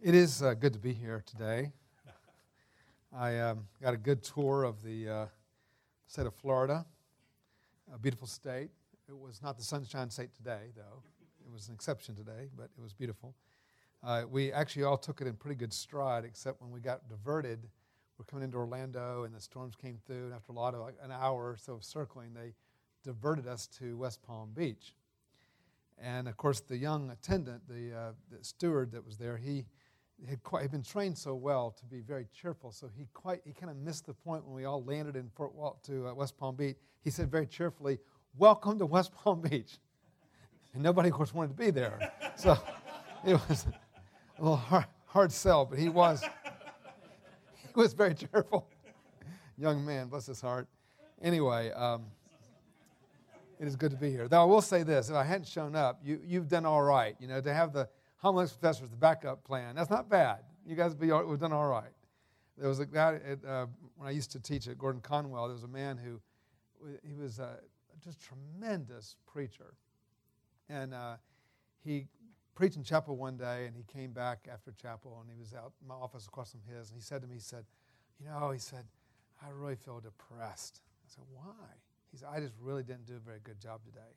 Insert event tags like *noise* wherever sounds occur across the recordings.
It is uh, good to be here today. *laughs* I um, got a good tour of the uh, state of Florida, a beautiful state. It was not the sunshine state today, though. It was an exception today, but it was beautiful. Uh, we actually all took it in pretty good stride, except when we got diverted. We're coming into Orlando, and the storms came through, and after a lot of like an hour or so of circling, they diverted us to West Palm Beach. And of course, the young attendant, the, uh, the steward that was there, he had quite, he'd been trained so well to be very cheerful. So he quite he kind of missed the point when we all landed in Fort Walt to uh, West Palm Beach. He said very cheerfully, "Welcome to West Palm Beach," and nobody, of course, wanted to be there. *laughs* So it was a little hard, hard sell, but he was *laughs* he was very cheerful, young man, bless his heart. Anyway. Um, it is good to be here. Though I will say this: if I hadn't shown up, you, you've done all right. You know, to have the homeless professors, the backup plan. That's not bad. You guys be, we've done all right. There was a guy at, uh, when I used to teach at Gordon Conwell. There was a man who he was a just tremendous preacher, and uh, he preached in chapel one day, and he came back after chapel, and he was out my office across from his, and he said to me, he said, "You know," he said, "I really feel depressed." I said, "Why?" He said, "I just really didn't do a very good job today.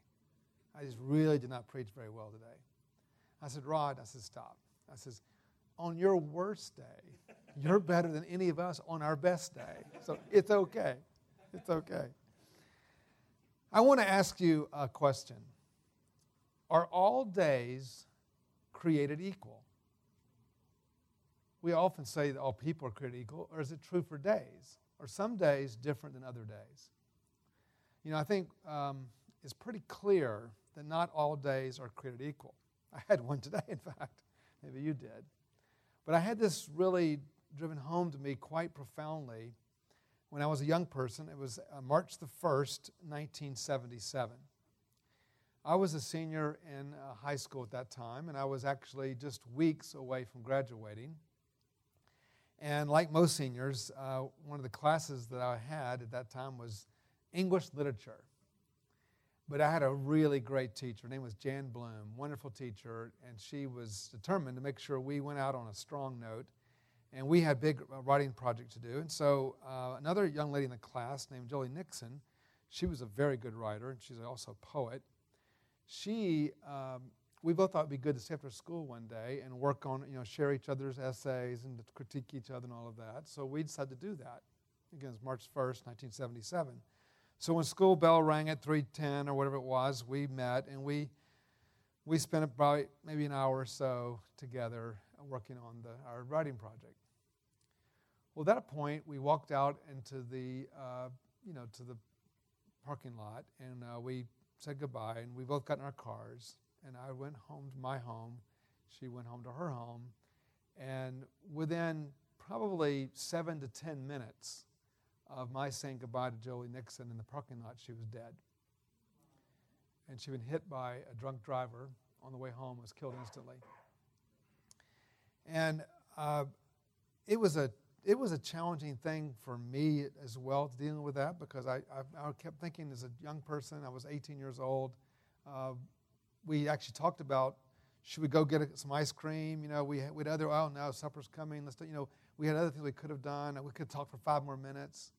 I just really did not preach very well today." I said, Rod, I said, stop. I says, on your worst day, you're better than any of us on our best day. So it's okay. It's okay. I want to ask you a question Are all days created equal? We often say that all people are created equal, or is it true for days? Are some days different than other days? You know, I think um, it's pretty clear that not all days are created equal. *laughs* I had one today, in fact. Maybe you did. But I had this really driven home to me quite profoundly when I was a young person. It was uh, March the 1st, 1977. I was a senior in uh, high school at that time, and I was actually just weeks away from graduating. And like most seniors, uh, one of the classes that I had at that time was English literature. But I had a really great teacher. Her name was Jan Bloom, wonderful teacher, and she was determined to make sure we went out on a strong note. And we had big uh, writing project to do. And so uh, another young lady in the class named Jolie Nixon, she was a very good writer, and she's also a poet. She, um, we both thought it'd be good to stay after school one day and work on, you know, share each other's essays and critique each other and all of that. So we decided to do that. Again, it's March 1st, 1977. So when school bell rang at 3:10 or whatever it was, we met and we we spent about maybe an hour or so together working on the, our writing project. Well, at that point, we walked out into the uh, you know to the parking lot and uh, we said goodbye and we both got in our cars and I went home to my home. She went home to her home, and within probably seven to ten minutes of my saying goodbye to Jolie Nixon in the parking lot, she was dead. And she'd been hit by a drunk driver on the way home, was killed instantly. And uh, it was a it was a challenging thing for me as well dealing with that because I, I, I kept thinking as a young person, I was 18 years old. Uh, we actually talked about should we go get some ice cream? You know, we we had other, oh no, supper's coming. Let's, do, you know, we had other things we could have done. We could talk for five more minutes.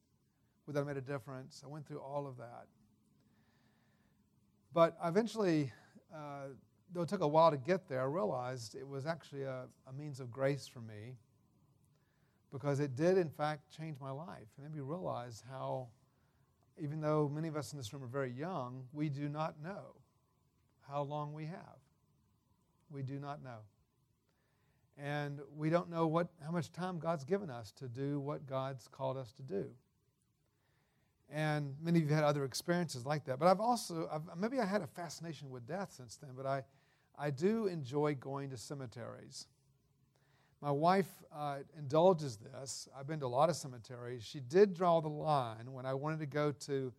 Would that made a difference? I went through all of that. But eventually, uh, though it took a while to get there, I realized it was actually a, a, means of grace for me because it did, in fact, change my life. It made me realize how, even though many of us in this room are very young, we do not know how long we have. We do not know. And we don't know what, how much time God's given us to do what God's called us to do. And many of you had other experiences like that. But I've also, I've, maybe I had a fascination with death since then, but I, I do enjoy going to cemeteries. My wife uh, indulges this. I've been to a lot of cemeteries. She did draw the line when I wanted to go to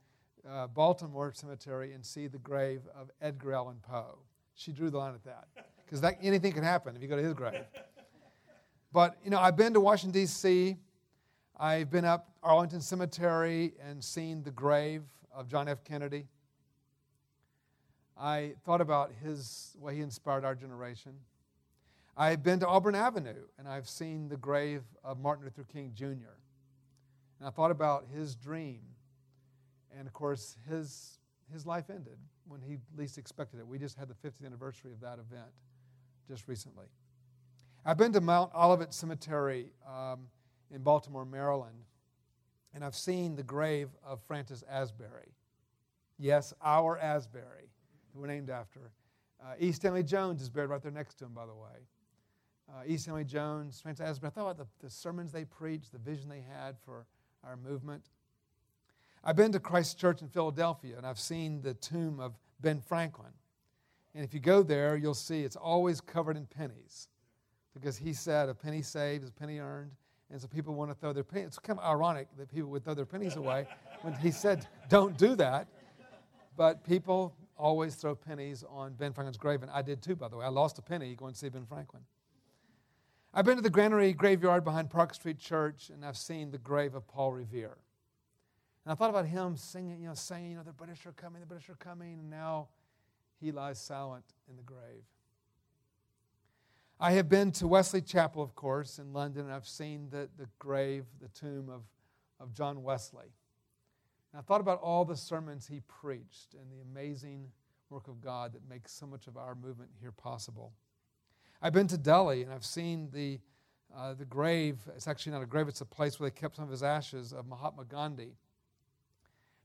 uh, Baltimore Cemetery and see the grave of Edgar Allan Poe. She drew the line at that because anything can happen if you go to his grave. But you know, I've been to Washington D.C. I've been up Arlington Cemetery and seen the grave of John F. Kennedy. I thought about his way he inspired our generation. I've been to Auburn Avenue and I've seen the grave of Martin Luther King Jr. And I thought about his dream. And of course, his, his life ended when he least expected it. We just had the 50th anniversary of that event just recently. I've been to Mount Olivet Cemetery um, in Baltimore, Maryland, and I've seen the grave of Francis Asbury. Yes, our Asbury, who we're named after. Uh, E. Stanley Jones is buried right there next to him, by the way. Uh, E. Stanley Jones, Francis Asbury. I thought about the, the sermons they preached, the vision they had for our movement. I've been to Christ Church in Philadelphia, and I've seen the tomb of Ben Franklin. And if you go there, you'll see it's always covered in pennies because he said, A penny saved is a penny earned. And so people want to throw their pennies. It's kind of ironic that people would throw their pennies away *laughs* when he said, Don't do that. But people always throw pennies on Ben Franklin's grave, and I did too, by the way. I lost a penny going to see Ben Franklin. I've been to the Granary graveyard behind Park Street Church, and I've seen the grave of Paul Revere. And I thought about him singing, you know, saying, you know, the British are coming, the British are coming, and now he lies silent in the grave. I have been to Wesley Chapel, of course, in London, and I've seen the, the grave, the tomb of, of John Wesley. And I thought about all the sermons he preached and the amazing work of God that makes so much of our movement here possible. I've been to Delhi, and I've seen the, uh, the grave. It's actually not a grave, it's a place where they kept some of his ashes of Mahatma Gandhi.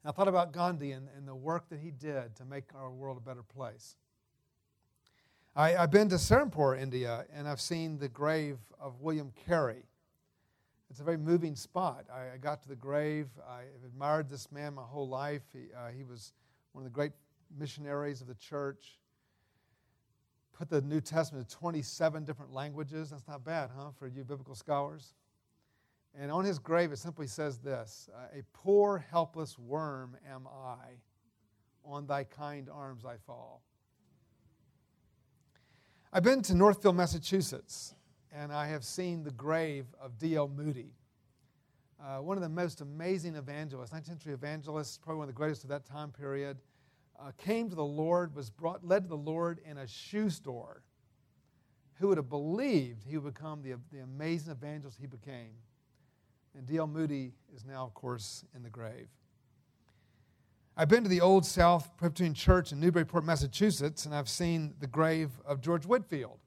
And I thought about Gandhi and, and the work that he did to make our world a better place. I, have been to Serampore, India, and I've seen the grave of William Carey. It's a very moving spot. I, I got to the grave. I admired this man my whole life. He, uh, he was one of the great missionaries of the church. Put the New Testament in 27 different languages. That's not bad, huh, for you biblical scholars? And on his grave, it simply says this A poor, helpless worm am I. On thy kind arms I fall. I've been to Northfield, Massachusetts, and I have seen the grave of D.L. Moody, uh, one of the most amazing evangelists, 19th century evangelists, probably one of the greatest of that time period. Uh, came to the Lord, was brought, led to the Lord in a shoe store. Who would have believed he would become the, the amazing evangelist he became? And D.L. Moody is now, of course, in the grave. I've been to the Old South Presbyterian Church in Newburyport, Massachusetts, and I've seen the grave of George Whitefield.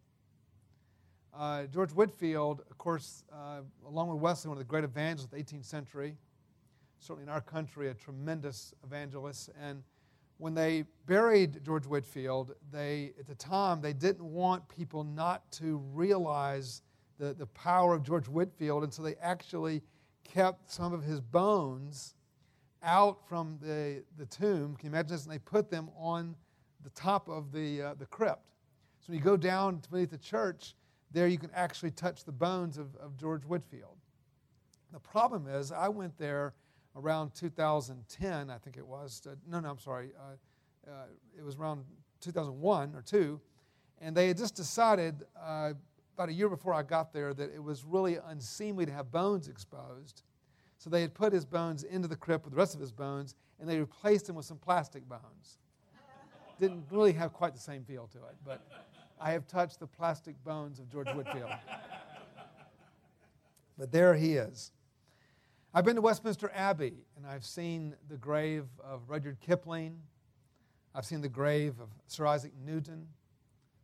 Uh, George Whitefield, of course, uh, along with Wesley, one of the great evangelists of the 18th century, certainly in our country, a tremendous evangelist. And when they buried George Whitefield, they, at the time, they didn't want people not to realize the, the power of George Whitefield, and so they actually kept some of his bones out from the, the tomb. Can you imagine this? And they put them on the top of the, uh, the crypt. So when you go down beneath the church, there you can actually touch the bones of, of George Whitefield. The problem is, I went there around 2010, I think it was. Uh, no, no, I'm sorry. Uh, uh, it was around 2001 or 2. And they had just decided uh, about a year before I got there that it was really unseemly to have bones exposed. So they had put his bones into the crypt with the rest of his bones, and they replaced them with some plastic bones. Didn't really have quite the same feel to it, but I have touched the plastic bones of George Whitefield. but there he is. I've been to Westminster Abbey, and I've seen the grave of Rudyard Kipling. I've seen the grave of Sir Isaac Newton,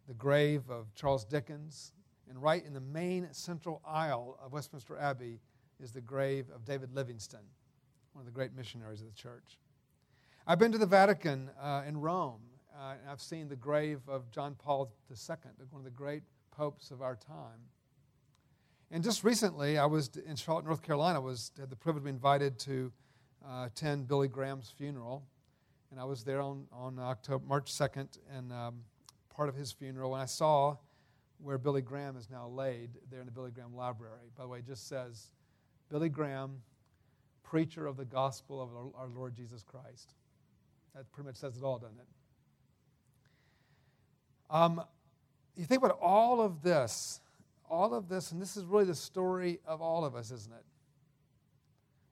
the grave of Charles Dickens, and right in the main central aisle of Westminster Abbey is the grave of David Livingstone, one of the great missionaries of the church. I've been to the Vatican uh, in Rome, uh, and I've seen the grave of John Paul II, one of the great popes of our time. And just recently, I was in Charlotte, North Carolina. Was had the privilege invited to uh, attend Billy Graham's funeral, and I was there on on October March second, and um, part of his funeral. And I saw where Billy Graham is now laid there in the Billy Graham Library. By the way, it just says Billy Graham, preacher of the gospel of our Lord Jesus Christ. That pretty much says it all, doesn't it? Um, you think about all of this, all of this, and this is really the story of all of us, isn't it?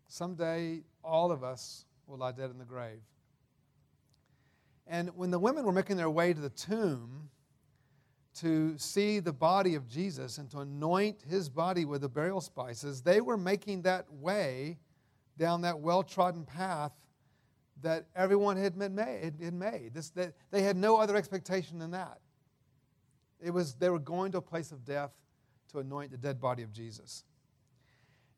Someday, all of us will lie dead in the grave. And when the women were making their way to the tomb to see the body of Jesus and to anoint his body with the burial spices, they were making that way down that well trodden path that everyone had made. They had no other expectation than that. It was, they were going to a place of death to anoint the dead body of Jesus.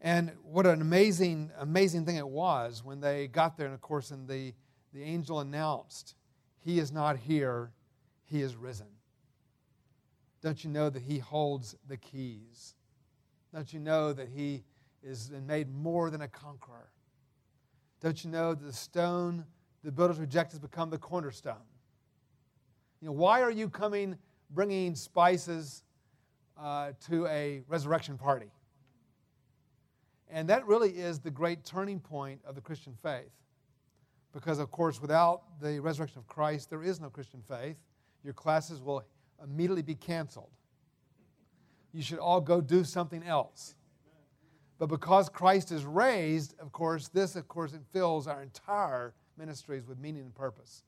And what an amazing, amazing thing it was when they got there. And of course, and the, the angel announced, He is not here, He is risen. Don't you know that He holds the keys? Don't you know that He is made more than a conqueror? Don't you know that the stone the builders reject has become the cornerstone? You know, why are you coming bringing spices uh, to a resurrection party? And that really is the great turning point of the Christian faith. Because, of course, without the resurrection of Christ, there is no Christian faith. Your classes will immediately be canceled. You should all go do something else. But because Christ is raised, of course, this, of course, it fills our entire ministries with meaning and purpose.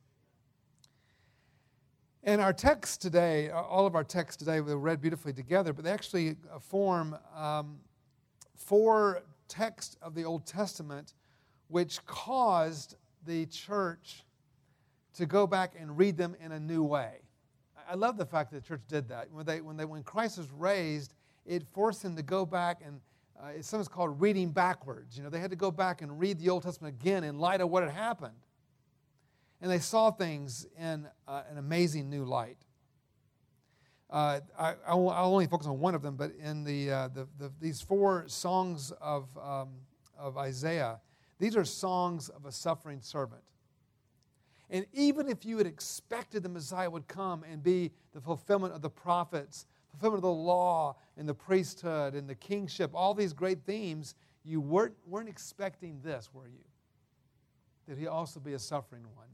And our texts today, all of our texts today, were read beautifully together, but they actually form um, four texts of the Old Testament which caused the church to go back and read them in a new way. I love the fact that the church did that. When, they, when, they, when Christ was raised, it forced them to go back and uh, it's called reading backwards. You know, they had to go back and read the Old Testament again in light of what had happened. And they saw things in uh, an amazing new light. Uh, I, will only focus on one of them, but in the, uh, the, the these four songs of, um, of Isaiah, these are songs of a suffering servant. And even if you had expected the Messiah would come and be the fulfillment of the prophets, fulfillment of the law and the priesthood and the kingship, all these great themes, you weren't, weren't expecting this, were you? That he also be a suffering one.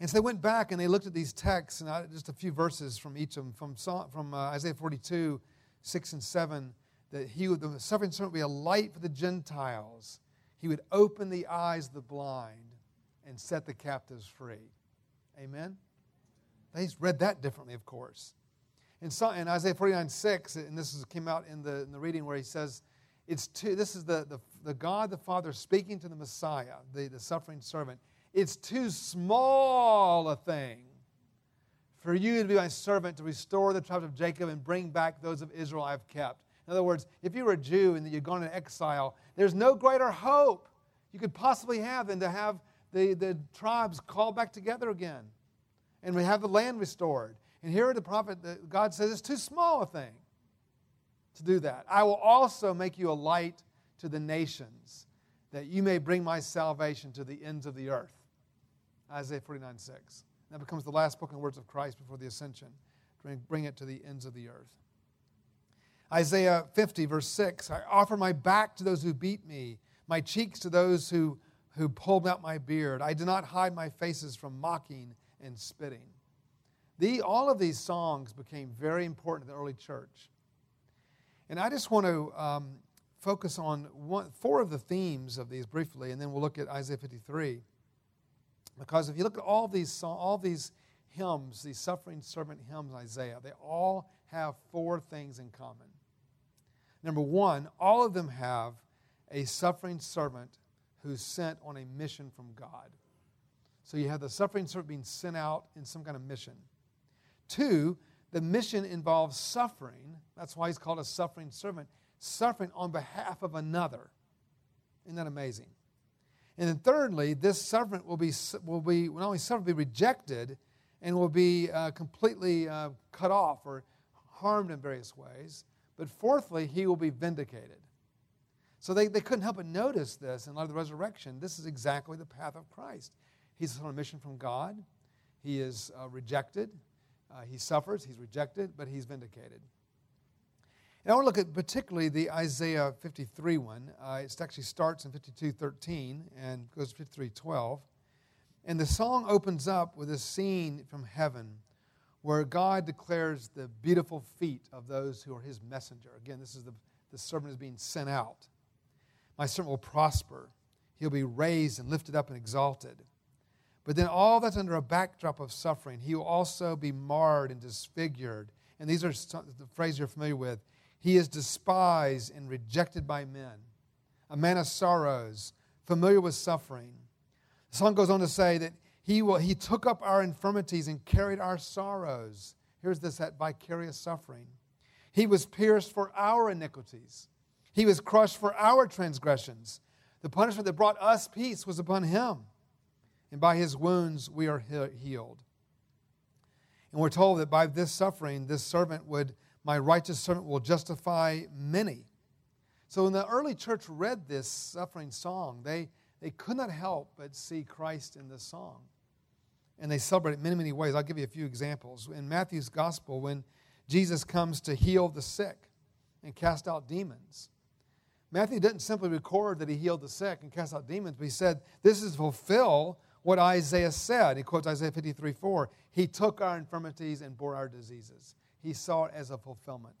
And so they went back and they looked at these texts, and just a few verses from each of them, from, from uh, Isaiah 42, 6 and 7, that he would, the suffering servant would be a light for the Gentiles. He would open the eyes of the blind and set the captives free. Amen? They read that differently, of course. In, so, in Isaiah 49, 6, and this is, came out in the, in the reading where he says, it's too, this is the, the, the God the Father speaking to the Messiah, the, the suffering servant. It's too small a thing for you to be my servant to restore the tribes of Jacob and bring back those of Israel I have kept. In other words, if you were a Jew and you'd gone into exile, there's no greater hope you could possibly have than to have the, the tribes called back together again and we have the land restored. And here the prophet, God says, it's too small a thing to do that. I will also make you a light to the nations, that you may bring my salvation to the ends of the earth. Isaiah 49 6. That becomes the last spoken words of Christ before the ascension. Bring, bring it to the ends of the earth. Isaiah 50, verse 6 I offer my back to those who beat me, my cheeks to those who, who pulled out my beard. I did not hide my faces from mocking and spitting. The, all of these songs became very important in the early church. And I just want to um, focus on one, four of the themes of these briefly, and then we'll look at Isaiah 53. Because if you look at all these, all these hymns, these suffering servant hymns Isaiah, they all have four things in common. Number one, all of them have a suffering servant who's sent on a mission from God. So you have the suffering servant being sent out in some kind of mission. Two, the mission involves suffering. That's why he's called a suffering servant, suffering on behalf of another. Isn't that amazing? And then thirdly, this servant will be, will be not only suffer, be rejected and will be uh, completely uh, cut off or harmed in various ways. But fourthly, he will be vindicated. So they, they couldn't help but notice this in light of the resurrection. This is exactly the path of Christ. He's on a mission from God. He is uh, rejected. Uh, he suffers. He's rejected, but he's vindicated. And I want to look at particularly the Isaiah 53 one. Uh, it actually starts in 52:13 and goes to 53:12. And the song opens up with a scene from heaven where God declares the beautiful feet of those who are his messenger. Again, this is the, the servant is being sent out. My servant will prosper. He'll be raised and lifted up and exalted. But then all that's under a backdrop of suffering. He will also be marred and disfigured. And these are the phrase you're familiar with. He is despised and rejected by men, a man of sorrows, familiar with suffering. The song goes on to say that he, will, he took up our infirmities and carried our sorrows. Here's this that vicarious suffering. He was pierced for our iniquities, he was crushed for our transgressions. The punishment that brought us peace was upon him, and by his wounds we are healed. And we're told that by this suffering, this servant would, my righteous servant will justify many. So when the early church read this suffering song, they, they could not help but see Christ in this song. And they celebrate it many, many ways. I'll give you a few examples. In Matthew's gospel, when Jesus comes to heal the sick and cast out demons, Matthew didn't simply record that he healed the sick and cast out demons, but he said, This is fulfill what Isaiah said. He quotes Isaiah 53 4. He took our infirmities and bore our diseases. He saw it as a fulfillment.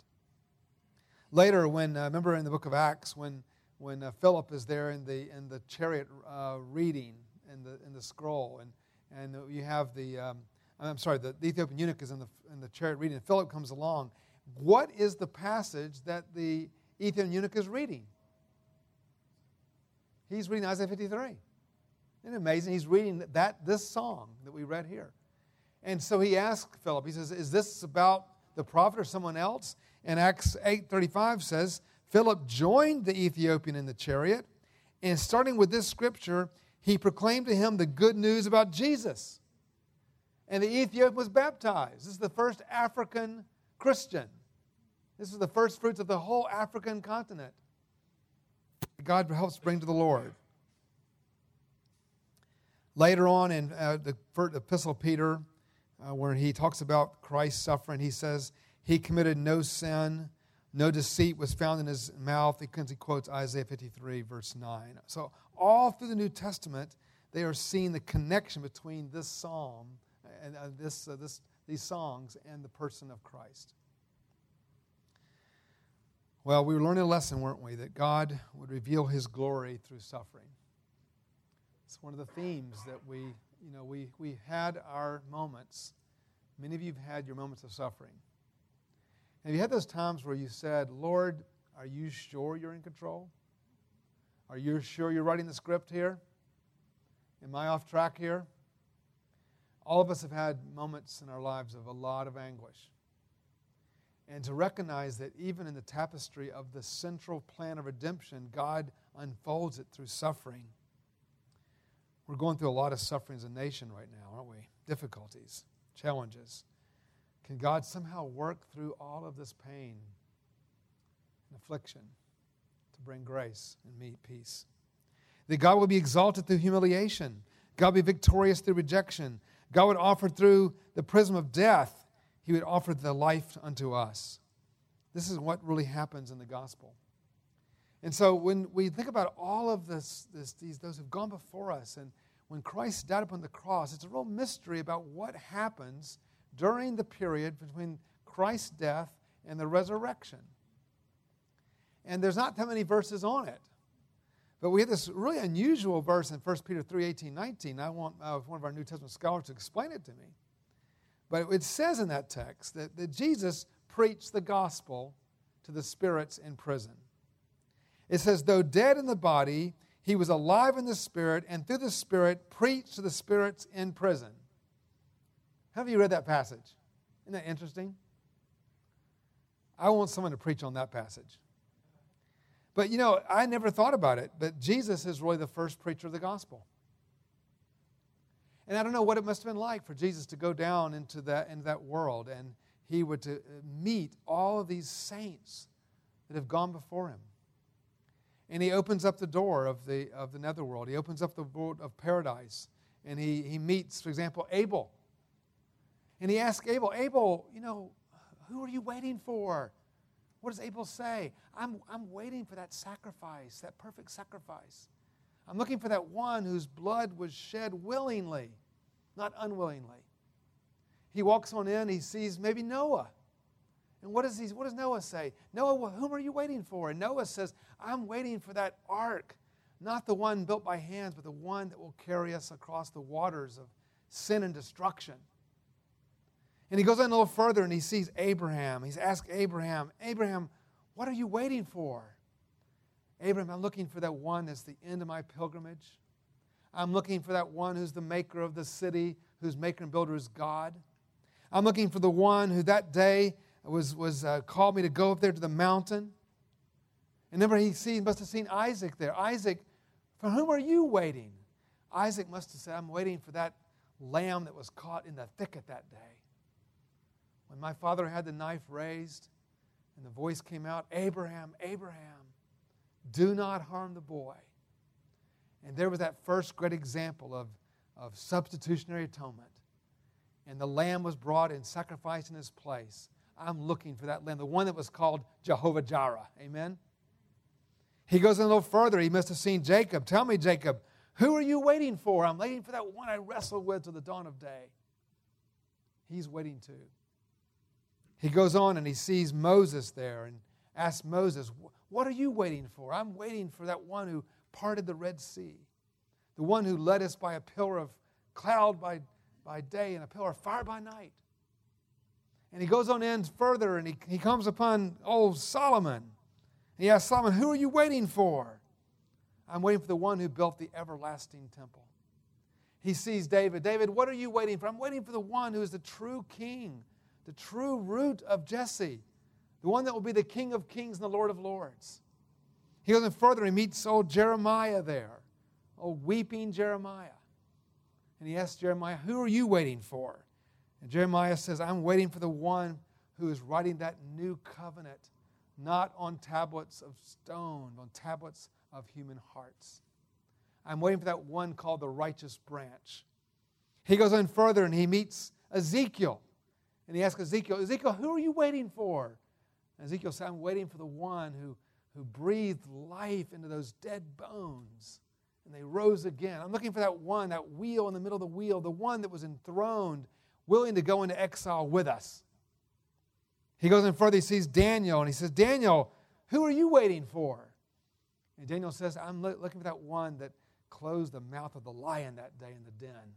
Later, when, uh, remember in the book of Acts, when, when uh, Philip is there in the, in the chariot uh, reading in the, in the scroll, and, and you have the, um, I'm sorry, the, the Ethiopian eunuch is in the, in the chariot reading, and Philip comes along. What is the passage that the Ethiopian eunuch is reading? He's reading Isaiah 53. Isn't amazing? He's reading that this song that we read here. And so he asked Philip, he says, Is this about the prophet or someone else? And Acts 8:35 says, Philip joined the Ethiopian in the chariot, and starting with this scripture, he proclaimed to him the good news about Jesus. And the Ethiopian was baptized. This is the first African Christian. This is the first fruits of the whole African continent. God helps bring to the Lord. Later on in uh, the epistle of Peter, uh, where he talks about Christ's suffering, he says, He committed no sin, no deceit was found in his mouth. He quotes Isaiah 53, verse 9. So, all through the New Testament, they are seeing the connection between this psalm and uh, this, uh, this, these songs and the person of Christ. Well, we were learning a lesson, weren't we? That God would reveal his glory through suffering. It's one of the themes that we, you know, we, we had our moments. Many of you have had your moments of suffering. Have you had those times where you said, Lord, are you sure you're in control? Are you sure you're writing the script here? Am I off track here? All of us have had moments in our lives of a lot of anguish and to recognize that even in the tapestry of the central plan of redemption, God unfolds it through suffering. We're going through a lot of suffering as a nation right now, aren't we? Difficulties, challenges. Can God somehow work through all of this pain and affliction to bring grace and meet peace? That God will be exalted through humiliation, God will be victorious through rejection, God would offer through the prism of death he would offer the life unto us. This is what really happens in the gospel. And so when we think about all of this, this these, those who've gone before us, and when Christ died upon the cross, it's a real mystery about what happens during the period between Christ's death and the resurrection. And there's not that many verses on it. But we have this really unusual verse in 1 Peter 3 18, 19. I want uh, one of our New Testament scholars to explain it to me. But it says in that text that, that Jesus preached the gospel to the spirits in prison. It says, though dead in the body, he was alive in the spirit, and through the spirit preached to the spirits in prison. Have you read that passage? Isn't that interesting? I want someone to preach on that passage. But you know, I never thought about it, but Jesus is really the first preacher of the gospel. And I don't know what it must have been like for Jesus to go down into that, into that world and he would to uh, meet all of these saints that have gone before him. And he opens up the door of the, of the netherworld. He opens up the world of paradise. And he, he meets, for example, Abel. And he asks Abel, Abel, you know, who are you waiting for? What does Abel say? I'm, I'm waiting for that sacrifice, that perfect sacrifice. I'm looking for that one whose blood was shed willingly, not unwillingly. He walks on in, he sees maybe Noah. And what does, he, what does Noah say? Noah, whom are you waiting for? And Noah says, I'm waiting for that ark not the one built by hands, but the one that will carry us across the waters of sin and destruction. And he goes on a little further and he sees Abraham. He's asked Abraham, Abraham, what are you waiting for? Abraham, I'm looking for that one that's the end of my pilgrimage. I'm looking for that one who's the maker of the city, whose maker and builder is God. I'm looking for the one who that day was, was uh, called me to go up there to the mountain. And remember, he must have seen Isaac there. Isaac, for whom are you waiting? Isaac must have said, I'm waiting for that lamb that was caught in the thicket that day. When my father had the knife raised and the voice came out, Abraham, Abraham, do not harm the boy. And there was that first great example of, of substitutionary atonement. And the lamb was brought and sacrificed in his place. I'm looking for that lamb, the one that was called Jehovah Jireh. Amen? He goes a little further. He must have seen Jacob. Tell me, Jacob, who are you waiting for? I'm waiting for that one I wrestled with to the dawn of day. He's waiting too. He goes on and he sees Moses there and asks Moses, What are you waiting for? I'm waiting for that one who parted the Red Sea, the one who led us by a pillar of cloud by, by day and a pillar of fire by night. And he goes on in further and he, he comes upon old Solomon. He asks Solomon, Who are you waiting for? I'm waiting for the one who built the everlasting temple. He sees David. David, what are you waiting for? I'm waiting for the one who is the true king, the true root of Jesse, the one that will be the king of kings and the lord of lords. He goes in further. And he meets old Jeremiah there, old weeping Jeremiah. And he asks Jeremiah, Who are you waiting for? And Jeremiah says, I'm waiting for the one who is writing that new covenant, not on tablets of stone, on tablets of human hearts. I'm waiting for that one called the righteous branch. He goes on further and he meets Ezekiel. And he asks Ezekiel, Ezekiel, who are you waiting for? Ezekiel said, I'm waiting for the one who, who breathed life into those dead bones. And they rose again. I'm looking for that one, that wheel in the middle of the wheel, the one that was enthroned, willing to go into exile with us. He goes in further, he sees Daniel, and he says, Daniel, who are you waiting for? And Daniel says, I'm looking for that one that closed the mouth of the lion that day in the den.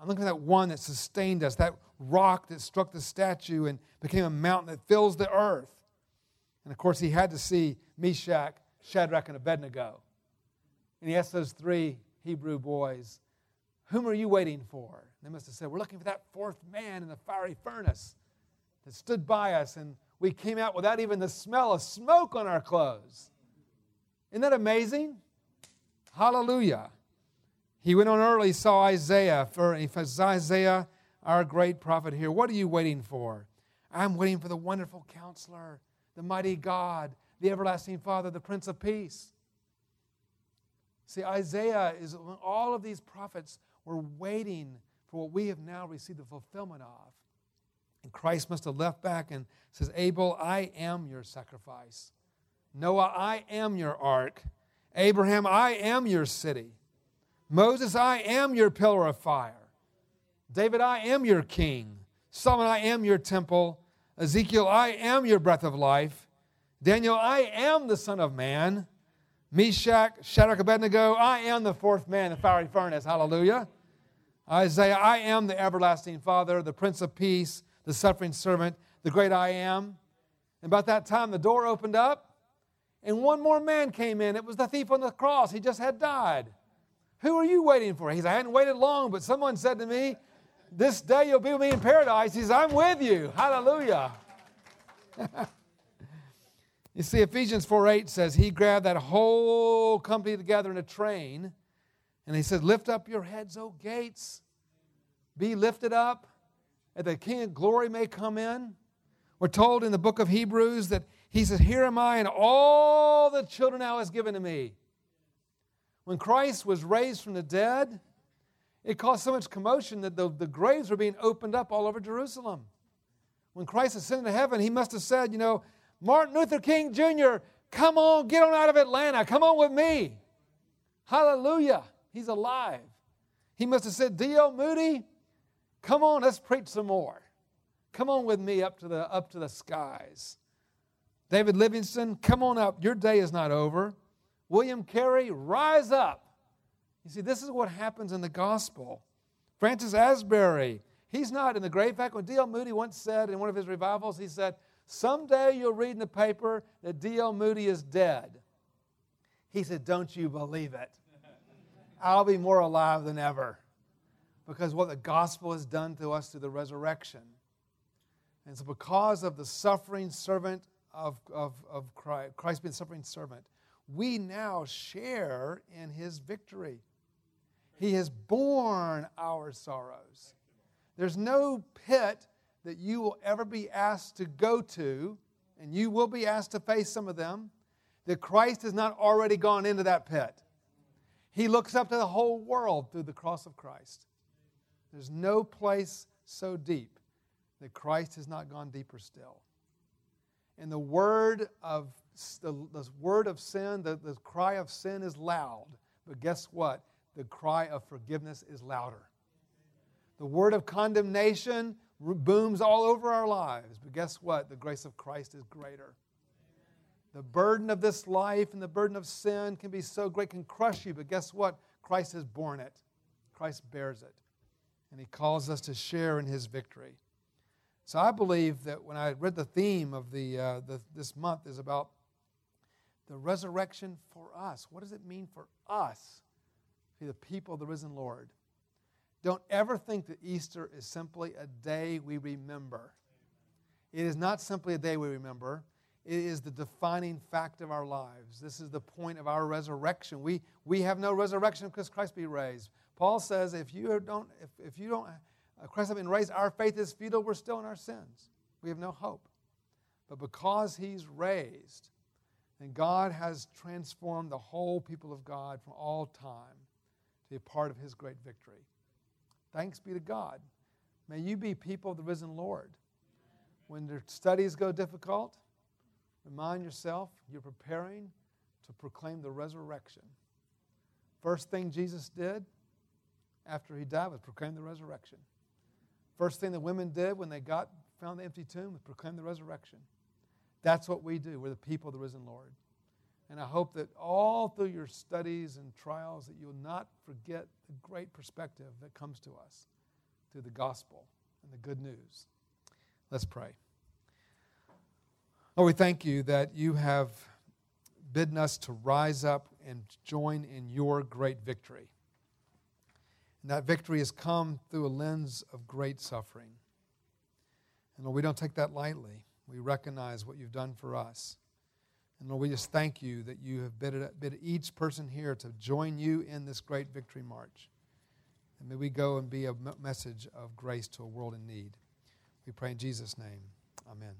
I'm looking for that one that sustained us, that rock that struck the statue and became a mountain that fills the earth. And of course, he had to see Meshach, Shadrach, and Abednego. And he asked those three Hebrew boys, Whom are you waiting for? They must have said, We're looking for that fourth man in the fiery furnace that stood by us, and we came out without even the smell of smoke on our clothes. Isn't that amazing? Hallelujah. He went on early, saw Isaiah. For Isaiah, our great prophet here. What are you waiting for? I'm waiting for the wonderful counselor, the mighty God, the everlasting Father, the Prince of Peace. See, Isaiah is all of these prophets were waiting for what we have now received the fulfillment of. And Christ must have left back and says, Abel, I am your sacrifice. Noah, I am your ark. Abraham, I am your city. Moses, I am your pillar of fire. David, I am your king. Solomon, I am your temple. Ezekiel, I am your breath of life. Daniel, I am the Son of Man. Meshach, Shadrach, Abednego, I am the fourth man in the fiery furnace. Hallelujah. Isaiah, I am the everlasting Father, the Prince of Peace, the suffering servant, the great I am. And about that time, the door opened up and one more man came in. It was the thief on the cross. He just had died. Who are you waiting for? He said, I hadn't waited long, but someone said to me, This day you'll be with me in paradise. He says, I'm with you. Hallelujah. *laughs* you see, Ephesians 4 8 says, He grabbed that whole company together in a train, and he said, Lift up your heads, O gates. Be lifted up, that the King of glory may come in. We're told in the book of Hebrews that he says, Here am I and all the children thou hast given to me. When Christ was raised from the dead, it caused so much commotion that the, the graves were being opened up all over Jerusalem. When Christ ascended to heaven, he must have said, You know, Martin Luther King Jr., come on, get on out of Atlanta. Come on with me. Hallelujah. He's alive. He must have said, D.L. Moody, come on, let's preach some more. Come on with me up to the, up to the skies. David Livingstone, come on up. Your day is not over. William Carey, rise up. You see, this is what happens in the gospel. Francis Asbury, he's not in the grave. Fact, when D.L. Moody once said in one of his revivals, he said, Someday you'll read in the paper that D.L. Moody is dead. He said, Don't you believe it? I'll be more alive than ever because what the gospel has done to us through the resurrection. And so, because of the suffering servant of, of, of Christ, Christ being suffering servant, we now share in his victory. He has borne our sorrows. There's no pit that you will ever be asked to go to, and you will be asked to face some of them, that Christ has not already gone into that pit. He looks up to the whole world through the cross of Christ. There's no place so deep that Christ has not gone deeper still. And the word of the, the word of sin, the, the cry of sin is loud. But guess what? The cry of forgiveness is louder. The word of condemnation booms all over our lives. But guess what? The grace of Christ is greater. The burden of this life and the burden of sin can be so great, can crush you. But guess what? Christ has borne it, Christ bears it and he calls us to share in his victory. So I believe that when I read the theme of the, uh, the, this month is about the resurrection for us. What does it mean for us, to be the people of the risen Lord? Don't ever think that Easter is simply a day we remember. It is not simply a day we remember. It is the defining fact of our lives. This is the point of our resurrection. We, we have no resurrection because Christ be raised. Paul says, if you don't, if, if you don't, uh, Christ has been raised, our faith is futile, we're still in our sins. We have no hope. But because he's raised, and God has transformed the whole people of God from all time to be a part of his great victory. Thanks be to God. May you be people of the risen Lord. When the studies go difficult, remind yourself you're preparing to proclaim the resurrection. First thing Jesus did, after he died was proclaim the resurrection. First thing the women did when they got found the empty tomb was proclaim the resurrection. That's what we do. We're the people of the risen Lord. And I hope that all through your studies and trials that you'll not forget the great perspective that comes to us through the gospel and the good news. Let's pray. Lord, we thank you that you have bidden us to rise up and join in your great victory. And that victory has come through a lens of great suffering. And Lord, we don't take that lightly. We recognize what you've done for us. And Lord, we just thank you that you have bid, each person here to join you in this great victory march. And may we go and be a message of grace to a world in need. We pray in Jesus' name. Amen.